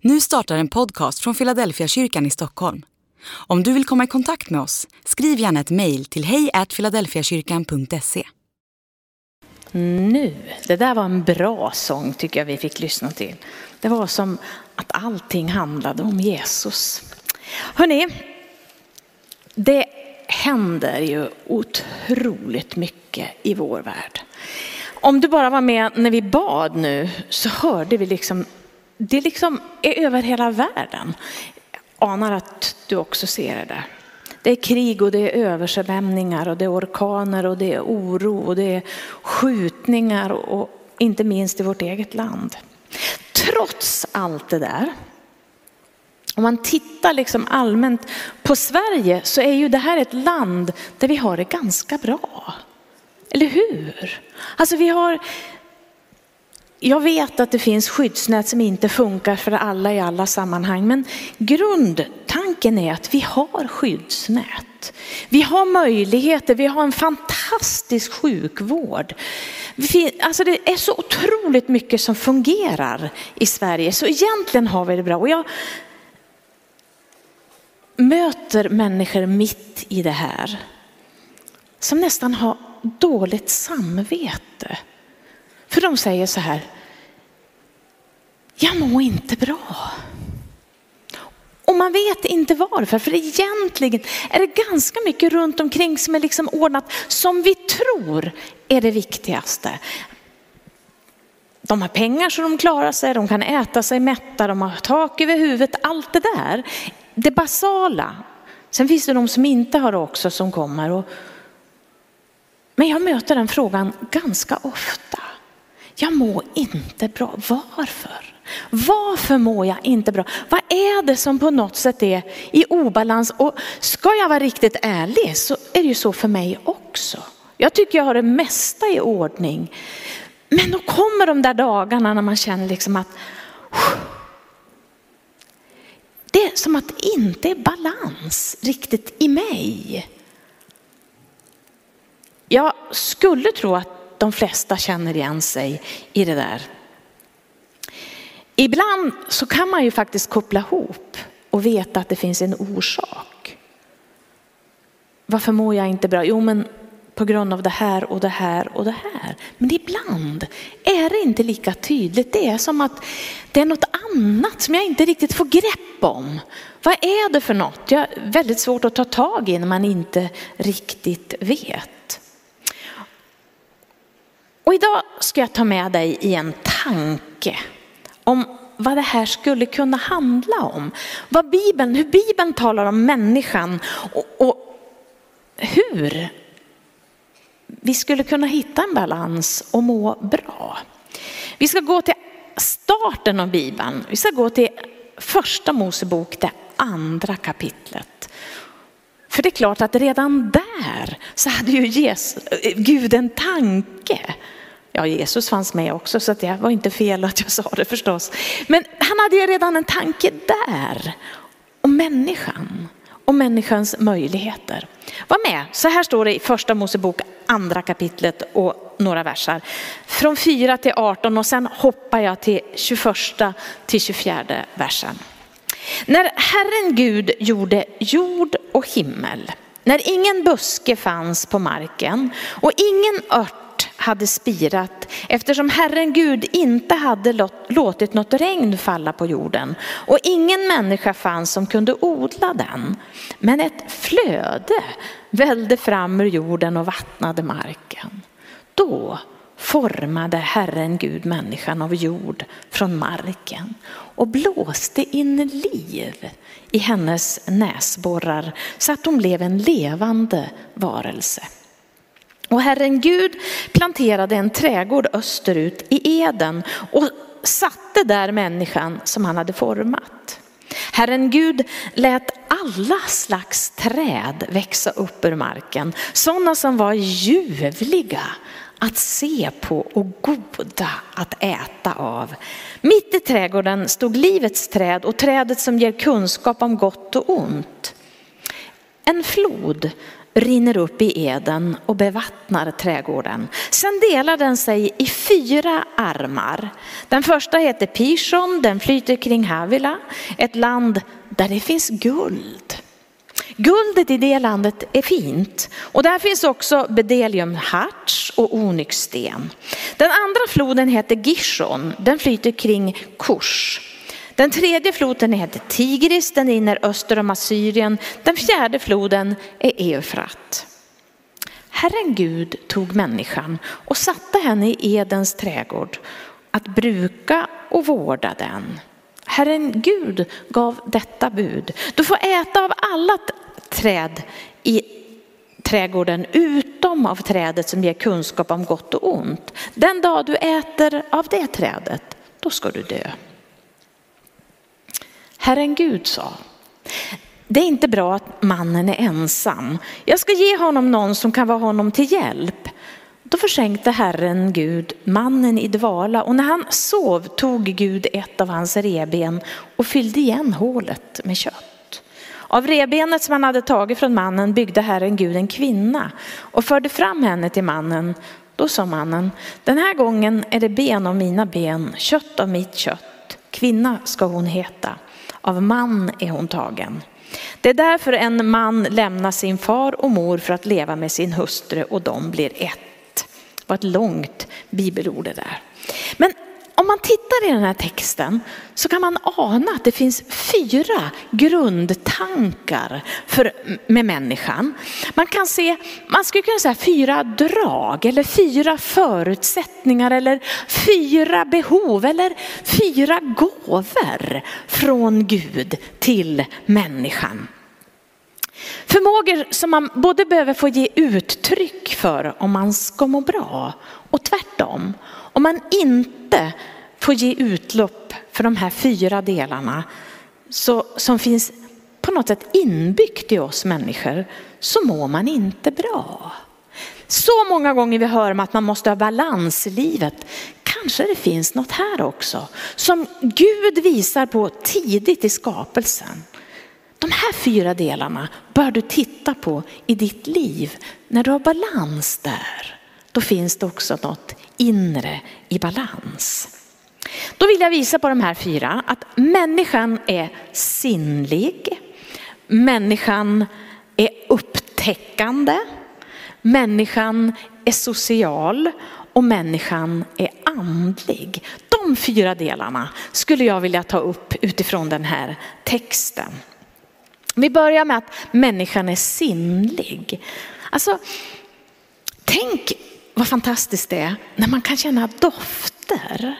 Nu startar en podcast från Philadelphia kyrkan i Stockholm. Om du vill komma i kontakt med oss, skriv gärna ett mejl till hejfiladelfiakyrkan.se. Nu, det där var en bra sång tycker jag vi fick lyssna till. Det var som att allting handlade om Jesus. Hörrni, det händer ju otroligt mycket i vår värld. Om du bara var med när vi bad nu så hörde vi liksom, det liksom är över hela världen. Jag anar att du också ser det där. Det är krig och det är översvämningar och det är orkaner och det är oro och det är skjutningar och inte minst i vårt eget land. Trots allt det där, om man tittar liksom allmänt på Sverige så är ju det här ett land där vi har det ganska bra. Eller hur? Alltså vi har, jag vet att det finns skyddsnät som inte funkar för alla i alla sammanhang, men grundtanken är att vi har skyddsnät. Vi har möjligheter, vi har en fantastisk sjukvård. Alltså det är så otroligt mycket som fungerar i Sverige, så egentligen har vi det bra. Och jag möter människor mitt i det här som nästan har dåligt samvete. För de säger så här, jag mår inte bra. Och man vet inte varför, för egentligen är det ganska mycket runt omkring som är liksom ordnat som vi tror är det viktigaste. De har pengar så de klarar sig, de kan äta sig mätta, de har tak över huvudet, allt det där. Det basala. Sen finns det de som inte har det också som kommer. Och men jag möter den frågan ganska ofta. Jag mår inte bra. Varför? Varför mår jag inte bra? Vad är det som på något sätt är i obalans? Och ska jag vara riktigt ärlig så är det ju så för mig också. Jag tycker jag har det mesta i ordning. Men då kommer de där dagarna när man känner liksom att det är som att det inte är balans riktigt i mig. Jag skulle tro att de flesta känner igen sig i det där. Ibland så kan man ju faktiskt koppla ihop och veta att det finns en orsak. Varför mår jag inte bra? Jo, men på grund av det här och det här och det här. Men ibland är det inte lika tydligt. Det är som att det är något annat som jag inte riktigt får grepp om. Vad är det för något? Jag är väldigt svårt att ta tag i när man inte riktigt vet. Och idag ska jag ta med dig i en tanke om vad det här skulle kunna handla om. Vad Bibeln, hur Bibeln talar om människan och, och hur vi skulle kunna hitta en balans och må bra. Vi ska gå till starten av Bibeln. Vi ska gå till första Mosebok, det andra kapitlet. För det är klart att redan där så hade ju Jesus, eh, Gud en tanke Ja, Jesus fanns med också så det var inte fel att jag sa det förstås. Men han hade ju redan en tanke där om människan och människans möjligheter. Var med, så här står det i första Mosebok andra kapitlet och några versar. Från 4 till 18 och sen hoppar jag till 21 till 24 versen. När Herren Gud gjorde jord och himmel, när ingen buske fanns på marken och ingen ört hade spirat eftersom Herren Gud inte hade låtit något regn falla på jorden och ingen människa fanns som kunde odla den. Men ett flöde vällde fram ur jorden och vattnade marken. Då formade Herren Gud människan av jord från marken och blåste in liv i hennes näsborrar så att hon blev en levande varelse. Och Herren Gud planterade en trädgård österut i Eden och satte där människan som han hade format. Herren Gud lät alla slags träd växa upp ur marken, sådana som var ljuvliga att se på och goda att äta av. Mitt i trädgården stod livets träd och trädet som ger kunskap om gott och ont. En flod rinner upp i Eden och bevattnar trädgården. Sen delar den sig i fyra armar. Den första heter Pishon, den flyter kring Havila, ett land där det finns guld. Guldet i det landet är fint och där finns också bedelium harts och onyxsten. Den andra floden heter Gishon, den flyter kring Kush. Den tredje floden heter Tigris, den rinner öster om Assyrien. Den fjärde floden är Eufrat. Herren Gud tog människan och satte henne i Edens trädgård att bruka och vårda den. Herren Gud gav detta bud. Du får äta av alla träd i trädgården utom av trädet som ger kunskap om gott och ont. Den dag du äter av det trädet, då ska du dö. Herren Gud sa, det är inte bra att mannen är ensam. Jag ska ge honom någon som kan vara honom till hjälp. Då försänkte Herren Gud mannen i dvala och när han sov tog Gud ett av hans reben och fyllde igen hålet med kött. Av rebenet som han hade tagit från mannen byggde Herren Gud en kvinna och förde fram henne till mannen. Då sa mannen, den här gången är det ben av mina ben, kött av mitt kött. Kvinna ska hon heta, av man är hon tagen. Det är därför en man lämnar sin far och mor för att leva med sin hustru och de blir ett. Det var ett långt bibelord det där. Men om man tittar i den här texten så kan man ana att det finns fyra grundtankar för, med människan. Man kan se, man skulle kunna säga fyra drag eller fyra förutsättningar eller fyra behov eller fyra gåvor från Gud till människan. Förmågor som man både behöver få ge uttryck för om man ska må bra och tvärtom. Om man inte får ge utlopp för de här fyra delarna så, som finns på något sätt inbyggt i oss människor så mår man inte bra. Så många gånger vi hör om att man måste ha balans i livet. Kanske det finns något här också som Gud visar på tidigt i skapelsen. De här fyra delarna bör du titta på i ditt liv. När du har balans där, då finns det också något inre i balans. Då vill jag visa på de här fyra att människan är sinnlig, människan är upptäckande, människan är social och människan är andlig. De fyra delarna skulle jag vilja ta upp utifrån den här texten. Vi börjar med att människan är sinnlig. Alltså, tänk vad fantastiskt det är när man kan känna dofter.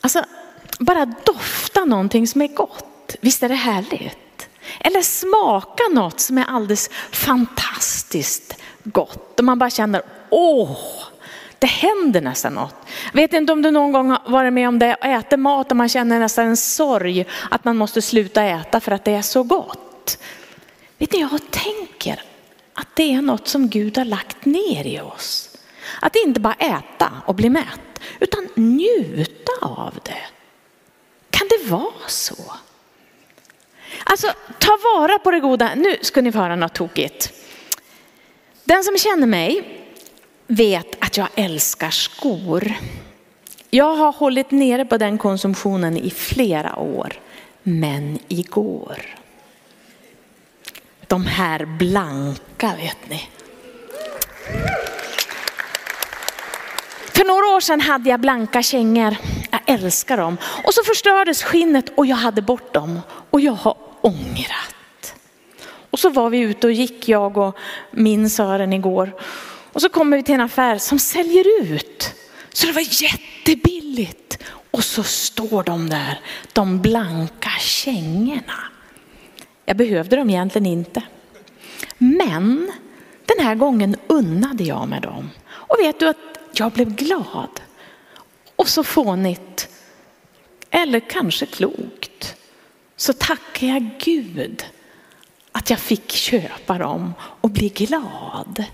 Alltså, bara dofta någonting som är gott. Visst är det härligt? Eller smaka något som är alldeles fantastiskt gott. Och man bara känner, åh, det händer nästan något. Vet inte om du någon gång har varit med om det, och äter mat och man känner nästan en sorg att man måste sluta äta för att det är så gott. Vet ni, jag tänker att det är något som Gud har lagt ner i oss. Att inte bara äta och bli mätt, utan njuta av det. Kan det vara så? Alltså ta vara på det goda. Nu ska ni få höra något tokigt. Den som känner mig vet att jag älskar skor. Jag har hållit nere på den konsumtionen i flera år. Men igår, de här blanka vet ni. För några år sedan hade jag blanka kängor. Jag älskar dem. Och så förstördes skinnet och jag hade bort dem. Och jag har ångrat. Och så var vi ute och gick jag och min Sören igår. Och så kommer vi till en affär som säljer ut. Så det var jättebilligt. Och så står de där, de blanka kängorna. Jag behövde dem egentligen inte. Men den här gången unnade jag med dem. Och vet du att jag blev glad. Och så fånigt, eller kanske klokt, så tackar jag Gud att jag fick köpa dem och bli glad.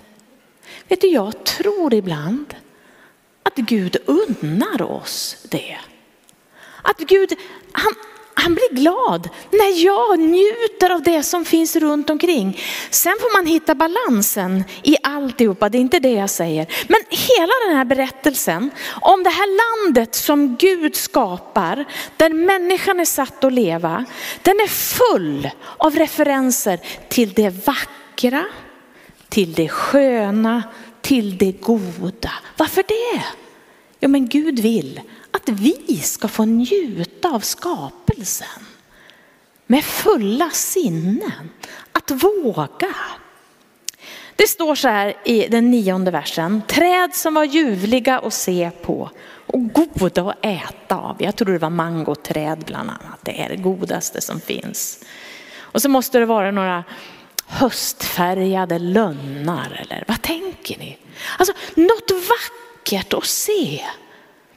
Vet du, jag tror ibland att Gud unnar oss det. Att Gud, han, han blir glad när jag njuter av det som finns runt omkring. Sen får man hitta balansen i alltihopa, det är inte det jag säger. Men hela den här berättelsen om det här landet som Gud skapar, där människan är satt att leva, den är full av referenser till det vackra, till det sköna, till det goda. Varför det? Jo, men Gud vill att vi ska få njuta av skapelsen med fulla sinnen, att våga. Det står så här i den nionde versen, träd som var ljuvliga att se på och goda att äta av. Jag tror det var mangoträd bland annat, det är det godaste som finns. Och så måste det vara några höstfärgade lönnar eller vad tänker ni? Alltså något vackert att se,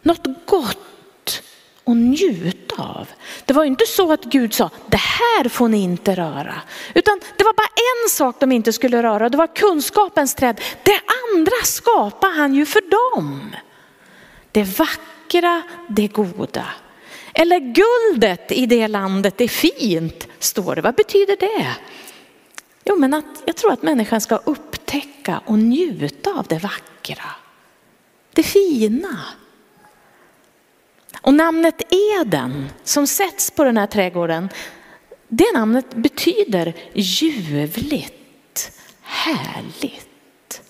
något gott att njuta av. Det var inte så att Gud sa, det här får ni inte röra. Utan det var bara en sak de inte skulle röra, det var kunskapens träd. Det andra skapade han ju för dem. Det vackra, det goda. Eller guldet i det landet är fint, står det. Vad betyder det? Jo, men att jag tror att människan ska upptäcka och njuta av det vackra, det fina. Och namnet Eden som sätts på den här trädgården, det namnet betyder ljuvligt, härligt.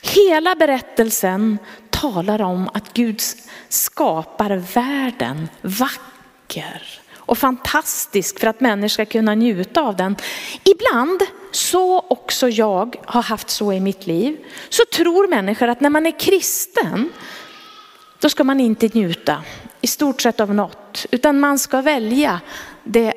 Hela berättelsen talar om att Gud skapar världen vacker och fantastisk för att människor ska kunna njuta av den. Ibland, så också jag har haft så i mitt liv, så tror människor att när man är kristen, då ska man inte njuta i stort sett av något, utan man ska välja det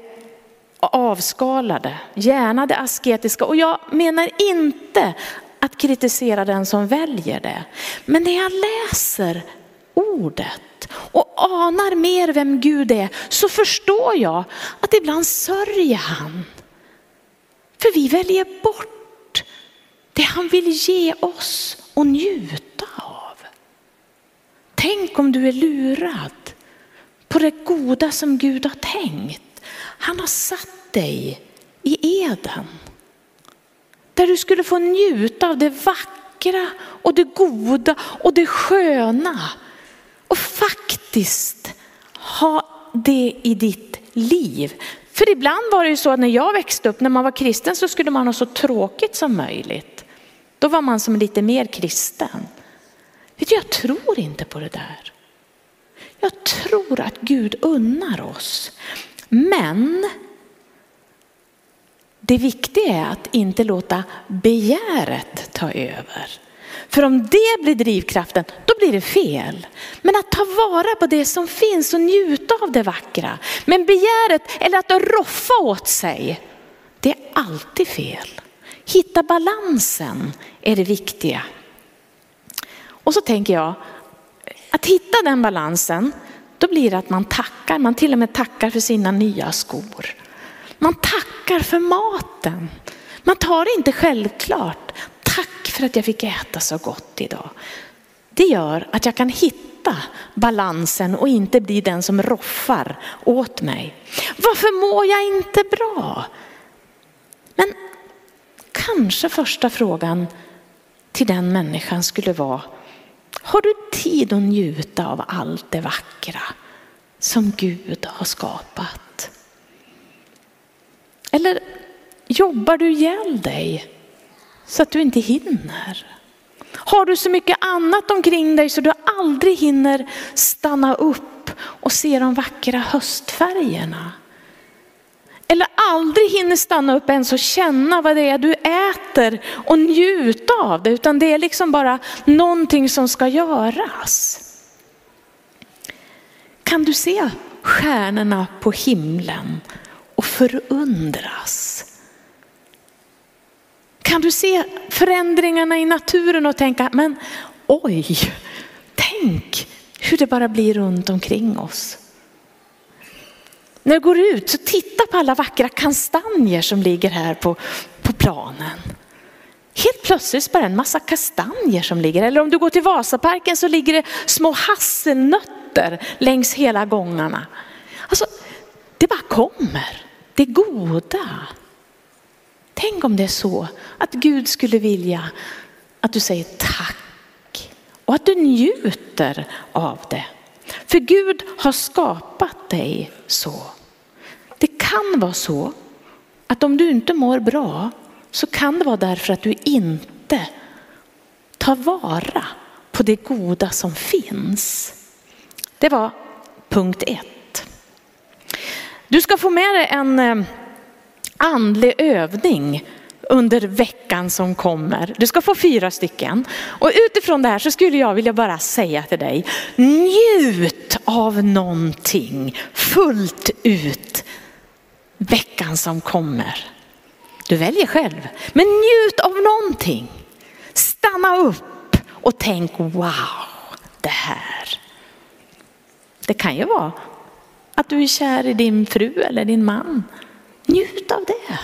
avskalade, gärna det asketiska. Och jag menar inte att kritisera den som väljer det. Men när jag läser ordet och anar mer vem Gud är så förstår jag att ibland sörjer han. För vi väljer bort det han vill ge oss och njuta. Tänk om du är lurad på det goda som Gud har tänkt. Han har satt dig i Eden. Där du skulle få njuta av det vackra och det goda och det sköna och faktiskt ha det i ditt liv. För ibland var det ju så att när jag växte upp, när man var kristen så skulle man ha så tråkigt som möjligt. Då var man som lite mer kristen. Vet du, jag tror inte på det där. Jag tror att Gud unnar oss. Men det viktiga är att inte låta begäret ta över. För om det blir drivkraften, då blir det fel. Men att ta vara på det som finns och njuta av det vackra. Men begäret eller att roffa åt sig, det är alltid fel. Hitta balansen är det viktiga. Och så tänker jag, att hitta den balansen, då blir det att man tackar, man till och med tackar för sina nya skor. Man tackar för maten. Man tar det inte självklart Tack för att jag fick äta så gott idag. Det gör att jag kan hitta balansen och inte bli den som roffar åt mig. Varför mår jag inte bra? Men kanske första frågan till den människan skulle vara, har du tid att njuta av allt det vackra som Gud har skapat? Eller jobbar du ihjäl dig så att du inte hinner? Har du så mycket annat omkring dig så du aldrig hinner stanna upp och se de vackra höstfärgerna? Eller aldrig hinner stanna upp ens och känna vad det är du äter och njuta av det, utan det är liksom bara någonting som ska göras. Kan du se stjärnorna på himlen och förundras? Kan du se förändringarna i naturen och tänka, men oj, tänk hur det bara blir runt omkring oss. När du går ut så titta på alla vackra kastanjer som ligger här på, på planen. Helt plötsligt bara en massa kastanjer som ligger. Eller om du går till Vasaparken så ligger det små hasselnötter längs hela gångarna. Alltså, det bara kommer. Det goda. Tänk om det är så att Gud skulle vilja att du säger tack och att du njuter av det. För Gud har skapat dig så. Det kan vara så att om du inte mår bra så kan det vara därför att du inte tar vara på det goda som finns. Det var punkt ett. Du ska få med dig en eh, andlig övning under veckan som kommer. Du ska få fyra stycken. Och utifrån det här så skulle jag vilja bara säga till dig, njut av någonting fullt ut veckan som kommer. Du väljer själv, men njut av någonting. Stanna upp och tänk wow, det här. Det kan ju vara att du är kär i din fru eller din man. Njut av det.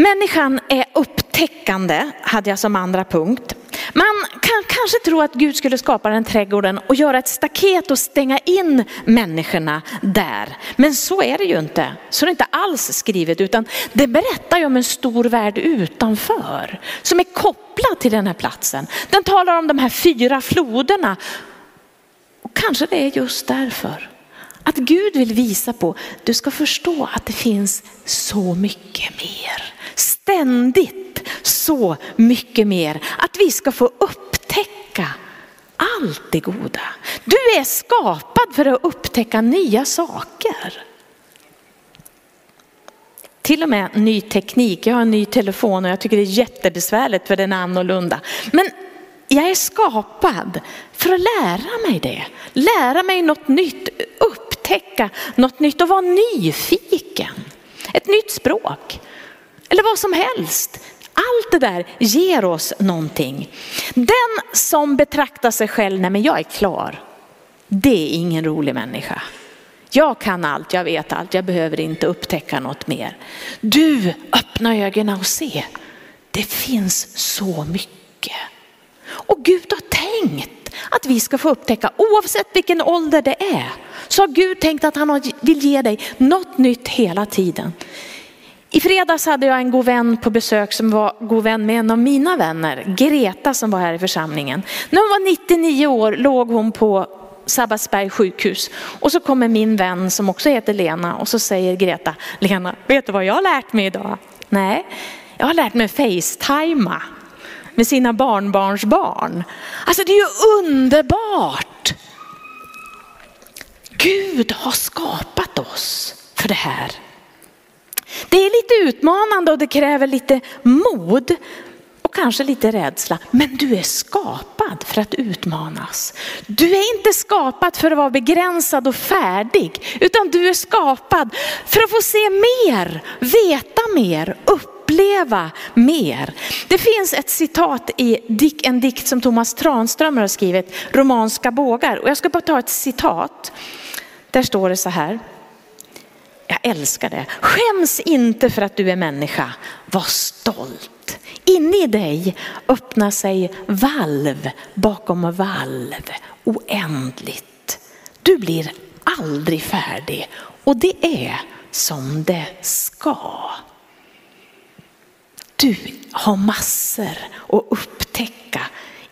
Människan är upptäckande, hade jag som andra punkt. Man kan kanske tro att Gud skulle skapa den trädgården och göra ett staket och stänga in människorna där. Men så är det ju inte. Så är det inte alls skrivet utan det berättar ju om en stor värld utanför som är kopplad till den här platsen. Den talar om de här fyra floderna. Och kanske det är just därför att Gud vill visa på, du ska förstå att det finns så mycket mer. Ständigt så mycket mer. Att vi ska få upptäcka allt det goda. Du är skapad för att upptäcka nya saker. Till och med ny teknik. Jag har en ny telefon och jag tycker det är jättebesvärligt för den är annorlunda. Men jag är skapad för att lära mig det. Lära mig något nytt, upptäcka något nytt och vara nyfiken. Ett nytt språk eller vad som helst. Allt det där ger oss någonting. Den som betraktar sig själv, nej men jag är klar. Det är ingen rolig människa. Jag kan allt, jag vet allt, jag behöver inte upptäcka något mer. Du, öppna ögonen och se. Det finns så mycket. Och Gud har tänkt att vi ska få upptäcka, oavsett vilken ålder det är, så har Gud tänkt att han vill ge dig något nytt hela tiden. I fredags hade jag en god vän på besök som var god vän med en av mina vänner, Greta som var här i församlingen. När hon var 99 år låg hon på Sabbatsberg sjukhus och så kommer min vän som också heter Lena och så säger Greta, Lena, vet du vad jag har lärt mig idag? Nej, jag har lärt mig facetima med sina barnbarns barn. Alltså det är ju underbart. Gud har skapat oss för det här. Det är lite utmanande och det kräver lite mod och kanske lite rädsla. Men du är skapad för att utmanas. Du är inte skapad för att vara begränsad och färdig, utan du är skapad för att få se mer, veta mer, uppleva mer. Det finns ett citat i en dikt som Thomas Tranströmer har skrivit, Romanska bågar. Och jag ska bara ta ett citat. Där står det så här. Jag älskar det. Skäms inte för att du är människa. Var stolt. Inne i dig öppnar sig valv bakom valv. Oändligt. Du blir aldrig färdig och det är som det ska. Du har massor att upptäcka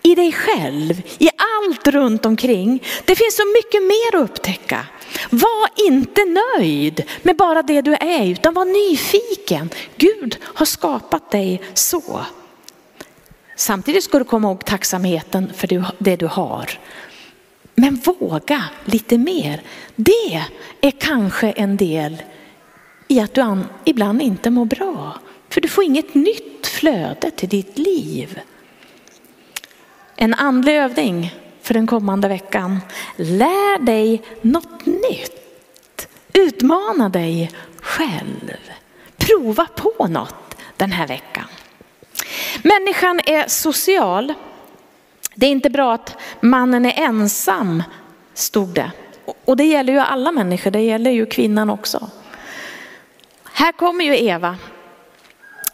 i dig själv, i allt runt omkring. Det finns så mycket mer att upptäcka. Var inte nöjd med bara det du är, utan var nyfiken. Gud har skapat dig så. Samtidigt ska du komma ihåg tacksamheten för det du har. Men våga lite mer. Det är kanske en del i att du ibland inte mår bra. För du får inget nytt flöde till ditt liv. En andlig övning för den kommande veckan. Lär dig något nytt. Utmana dig själv. Prova på något den här veckan. Människan är social. Det är inte bra att mannen är ensam, stod det. Och det gäller ju alla människor, det gäller ju kvinnan också. Här kommer ju Eva.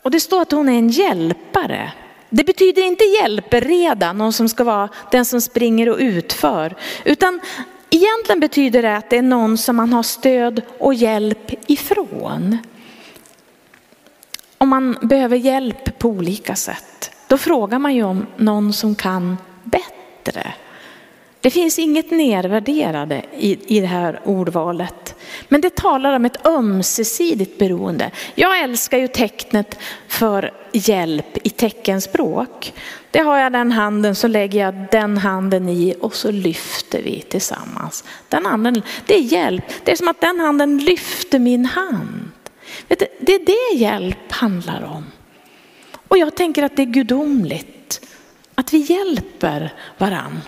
Och det står att hon är en hjälpare. Det betyder inte hjälpreda, någon som ska vara den som springer och utför, utan Egentligen betyder det att det är någon som man har stöd och hjälp ifrån. Om man behöver hjälp på olika sätt, då frågar man ju om någon som kan bättre. Det finns inget nedvärderade i, i det här ordvalet. Men det talar om ett ömsesidigt beroende. Jag älskar ju tecknet för hjälp i teckenspråk. Det har jag den handen så lägger jag den handen i och så lyfter vi tillsammans. Den handen, det är hjälp. Det är som att den handen lyfter min hand. Du, det är det hjälp handlar om. Och jag tänker att det är gudomligt att vi hjälper varann.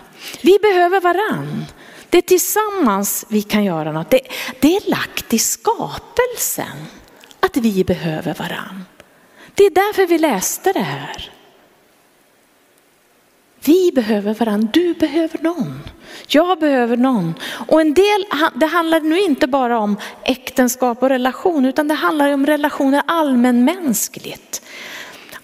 Vi behöver varann. Det är tillsammans vi kan göra något. Det, det är lagt i skapelsen att vi behöver varann. Det är därför vi läste det här. Vi behöver varandra, du behöver någon. Jag behöver någon. Och en del, det handlar nu inte bara om äktenskap och relation utan det handlar om relationer allmänmänskligt.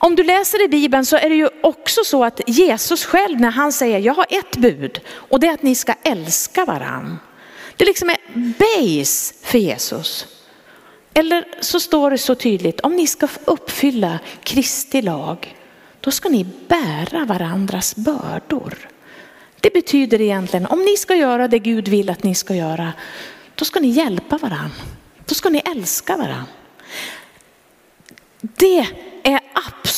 Om du läser i Bibeln så är det ju också så att Jesus själv när han säger jag har ett bud och det är att ni ska älska varann. Det liksom är base för Jesus. Eller så står det så tydligt om ni ska uppfylla Kristi lag då ska ni bära varandras bördor. Det betyder egentligen om ni ska göra det Gud vill att ni ska göra då ska ni hjälpa varandra. Då ska ni älska varandra. Det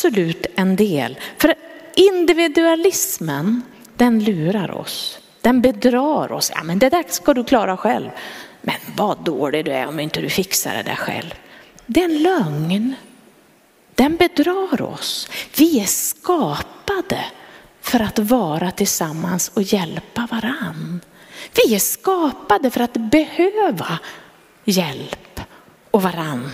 absolut en del. För individualismen, den lurar oss. Den bedrar oss. Ja, men det där ska du klara själv. Men vad dålig du är om inte du fixar det där själv. Det är en lögn. Den bedrar oss. Vi är skapade för att vara tillsammans och hjälpa varann. Vi är skapade för att behöva hjälp och varann.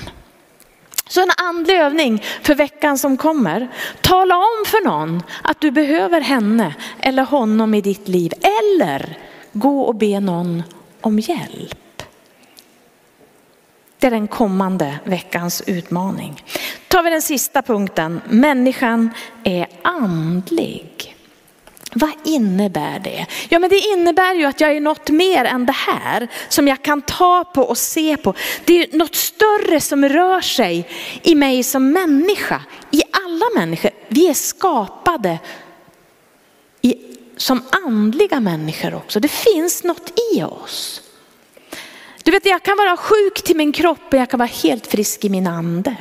Så en andlig övning för veckan som kommer. Tala om för någon att du behöver henne eller honom i ditt liv. Eller gå och be någon om hjälp. Det är den kommande veckans utmaning. Tar vi den sista punkten. Människan är andlig. Vad innebär det? Ja, men det innebär ju att jag är något mer än det här som jag kan ta på och se på. Det är något större som rör sig i mig som människa, i alla människor. Vi är skapade i, som andliga människor också. Det finns något i oss. Du vet, jag kan vara sjuk till min kropp och jag kan vara helt frisk i min ande.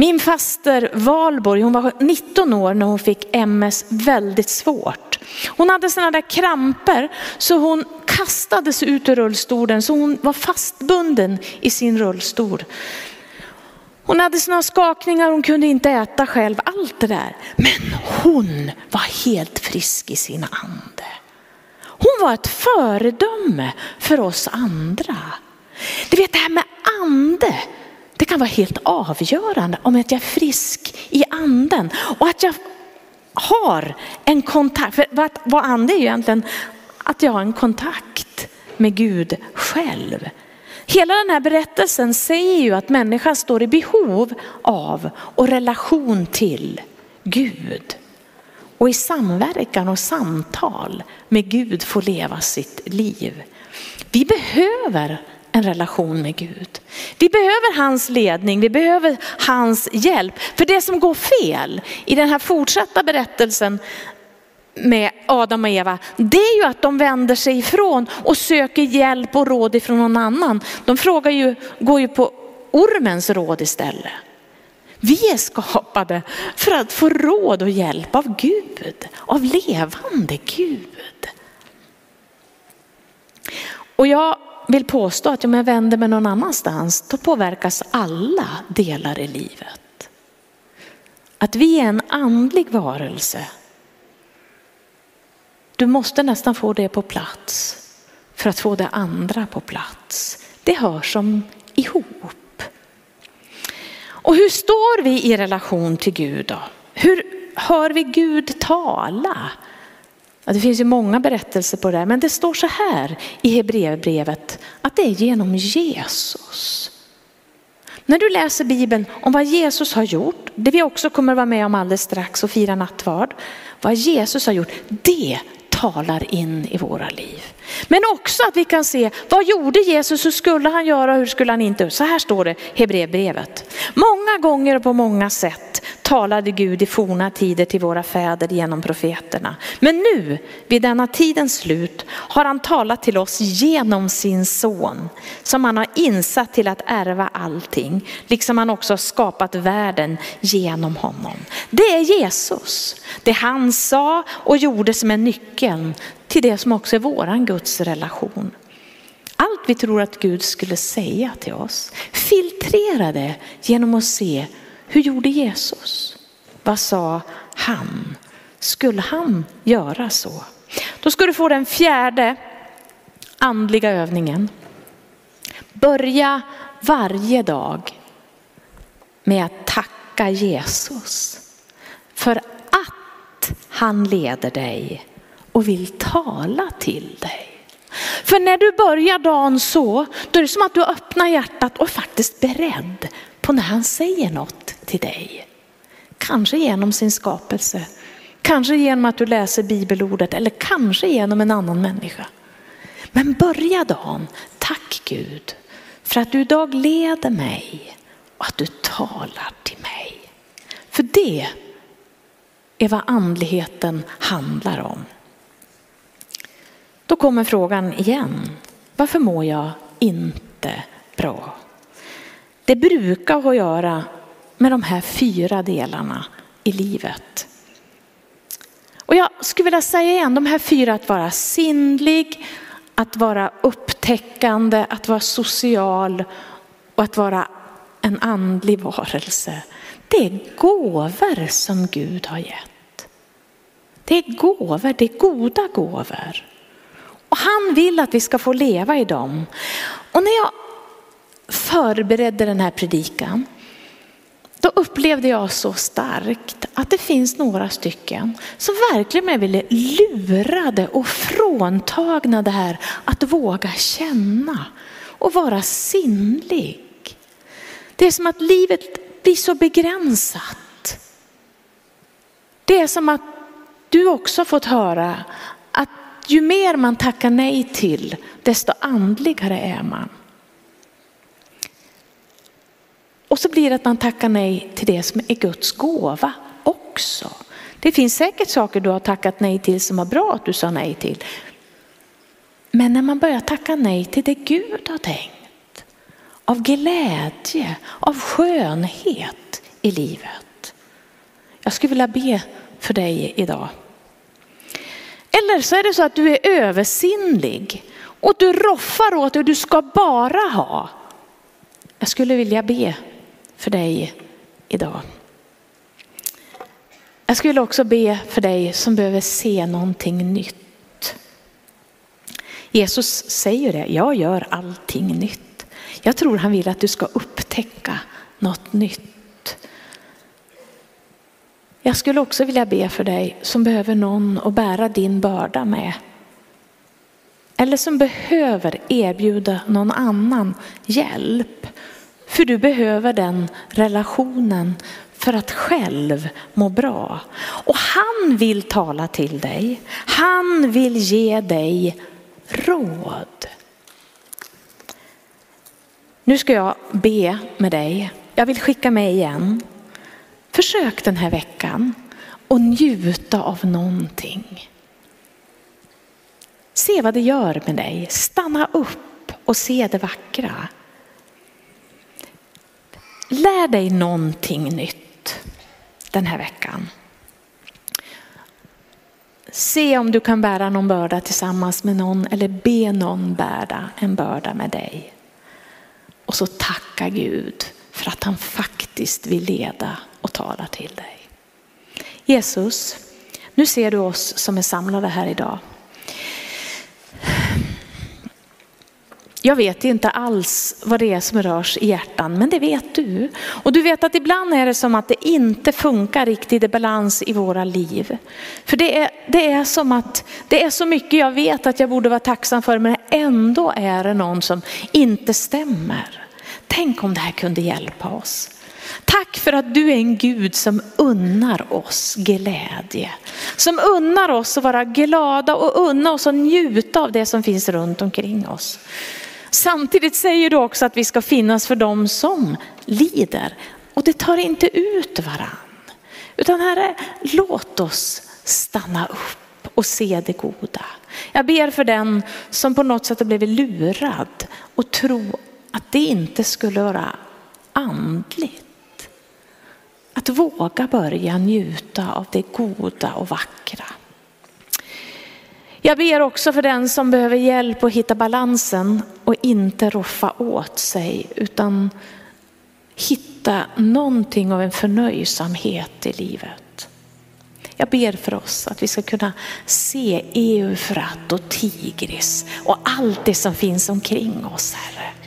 Min faster Valborg, hon var 19 år när hon fick MS väldigt svårt. Hon hade sådana där kramper så hon kastades ut ur rullstolen så hon var fastbunden i sin rullstol. Hon hade sådana skakningar, hon kunde inte äta själv, allt det där. Men hon var helt frisk i sin ande. Hon var ett föredöme för oss andra. Du vet det här med ande, det kan vara helt avgörande om att jag är frisk i anden och att jag har en kontakt. För vad ande är ju egentligen att jag har en kontakt med Gud själv. Hela den här berättelsen säger ju att människan står i behov av och relation till Gud. Och i samverkan och samtal med Gud får leva sitt liv. Vi behöver en relation med Gud. Vi behöver hans ledning, vi behöver hans hjälp. För det som går fel i den här fortsatta berättelsen med Adam och Eva, det är ju att de vänder sig ifrån och söker hjälp och råd ifrån någon annan. De frågar ju, går ju på ormens råd istället. Vi är skapade för att få råd och hjälp av Gud, av levande Gud. Och jag vill påstå att om jag vänder mig någon annanstans, då påverkas alla delar i livet. Att vi är en andlig varelse. Du måste nästan få det på plats för att få det andra på plats. Det hör som ihop. Och hur står vi i relation till Gud då? Hur hör vi Gud tala? Ja, det finns ju många berättelser på det här, men det står så här i Hebreerbrevet att det är genom Jesus. När du läser Bibeln om vad Jesus har gjort, det vi också kommer vara med om alldeles strax och fira nattvard, vad Jesus har gjort, det talar in i våra liv. Men också att vi kan se, vad gjorde Jesus, hur skulle han göra, hur skulle han inte? Så här står det i Hebreerbrevet. Många gånger och på många sätt talade Gud i forna tider till våra fäder genom profeterna. Men nu, vid denna tidens slut, har han talat till oss genom sin son, som han har insatt till att ärva allting, liksom han också har skapat världen genom honom. Det är Jesus, det han sa och gjorde som är nyckeln till det som också är våran Guds relation. Allt vi tror att Gud skulle säga till oss, filtrera det genom att se hur gjorde Jesus? Vad sa han? Skulle han göra så? Då ska du få den fjärde andliga övningen. Börja varje dag med att tacka Jesus för att han leder dig och vill tala till dig. För när du börjar dagen så, då är det som att du öppnar hjärtat och är faktiskt beredd på när han säger något till dig. Kanske genom sin skapelse, kanske genom att du läser bibelordet eller kanske genom en annan människa. Men börja dagen, tack Gud för att du idag leder mig och att du talar till mig. För det är vad andligheten handlar om. Då kommer frågan igen. Varför mår jag inte bra? Det brukar ha att göra med de här fyra delarna i livet. Och jag skulle vilja säga igen, de här fyra, att vara sinnlig, att vara upptäckande, att vara social och att vara en andlig varelse. Det är gåvor som Gud har gett. Det är gåvor, det är goda gåvor. Och han vill att vi ska få leva i dem. Och när jag förberedde den här predikan då upplevde jag så starkt att det finns några stycken som verkligen ville lurade och fråntagna det här att våga känna och vara sinnlig. Det är som att livet blir så begränsat. Det är som att du också fått höra att ju mer man tackar nej till, desto andligare är man. Och så blir det att man tackar nej till det som är Guds gåva också. Det finns säkert saker du har tackat nej till som var bra att du sa nej till. Men när man börjar tacka nej till det Gud har tänkt, av glädje, av skönhet i livet. Jag skulle vilja be för dig idag. Eller så är det så att du är översinnlig och du roffar åt det och du ska bara ha. Jag skulle vilja be för dig idag. Jag skulle också be för dig som behöver se någonting nytt. Jesus säger det, jag gör allting nytt. Jag tror han vill att du ska upptäcka något nytt. Jag skulle också vilja be för dig som behöver någon att bära din börda med. Eller som behöver erbjuda någon annan hjälp för du behöver den relationen för att själv må bra. Och han vill tala till dig. Han vill ge dig råd. Nu ska jag be med dig. Jag vill skicka med igen. Försök den här veckan och njuta av någonting. Se vad det gör med dig. Stanna upp och se det vackra. Lär dig någonting nytt den här veckan. Se om du kan bära någon börda tillsammans med någon eller be någon bära en börda med dig. Och så tacka Gud för att han faktiskt vill leda och tala till dig. Jesus, nu ser du oss som är samlade här idag. Jag vet inte alls vad det är som rörs i hjärtan, men det vet du. Och du vet att ibland är det som att det inte funkar riktigt i balans i våra liv. För det är, det är som att det är så mycket jag vet att jag borde vara tacksam för, men ändå är det någon som inte stämmer. Tänk om det här kunde hjälpa oss. Tack för att du är en Gud som unnar oss glädje. Som unnar oss att vara glada och unnar oss att njuta av det som finns runt omkring oss. Samtidigt säger du också att vi ska finnas för dem som lider. Och det tar inte ut varann. Utan Herre, låt oss stanna upp och se det goda. Jag ber för den som på något sätt har blivit lurad och tro att det inte skulle vara andligt. Att våga börja njuta av det goda och vackra. Jag ber också för den som behöver hjälp att hitta balansen och inte roffa åt sig utan hitta någonting av en förnöjsamhet i livet. Jag ber för oss att vi ska kunna se Eufrat och Tigris och allt det som finns omkring oss, Herre.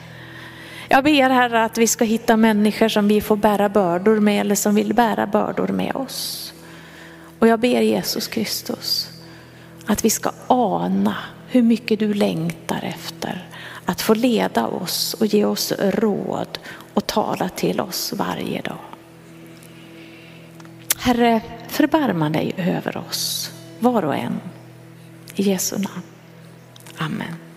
Jag ber Herre att vi ska hitta människor som vi får bära bördor med eller som vill bära bördor med oss. Och jag ber Jesus Kristus att vi ska ana hur mycket du längtar efter att få leda oss och ge oss råd och tala till oss varje dag. Herre, förbarma dig över oss, var och en. I Jesu namn. Amen.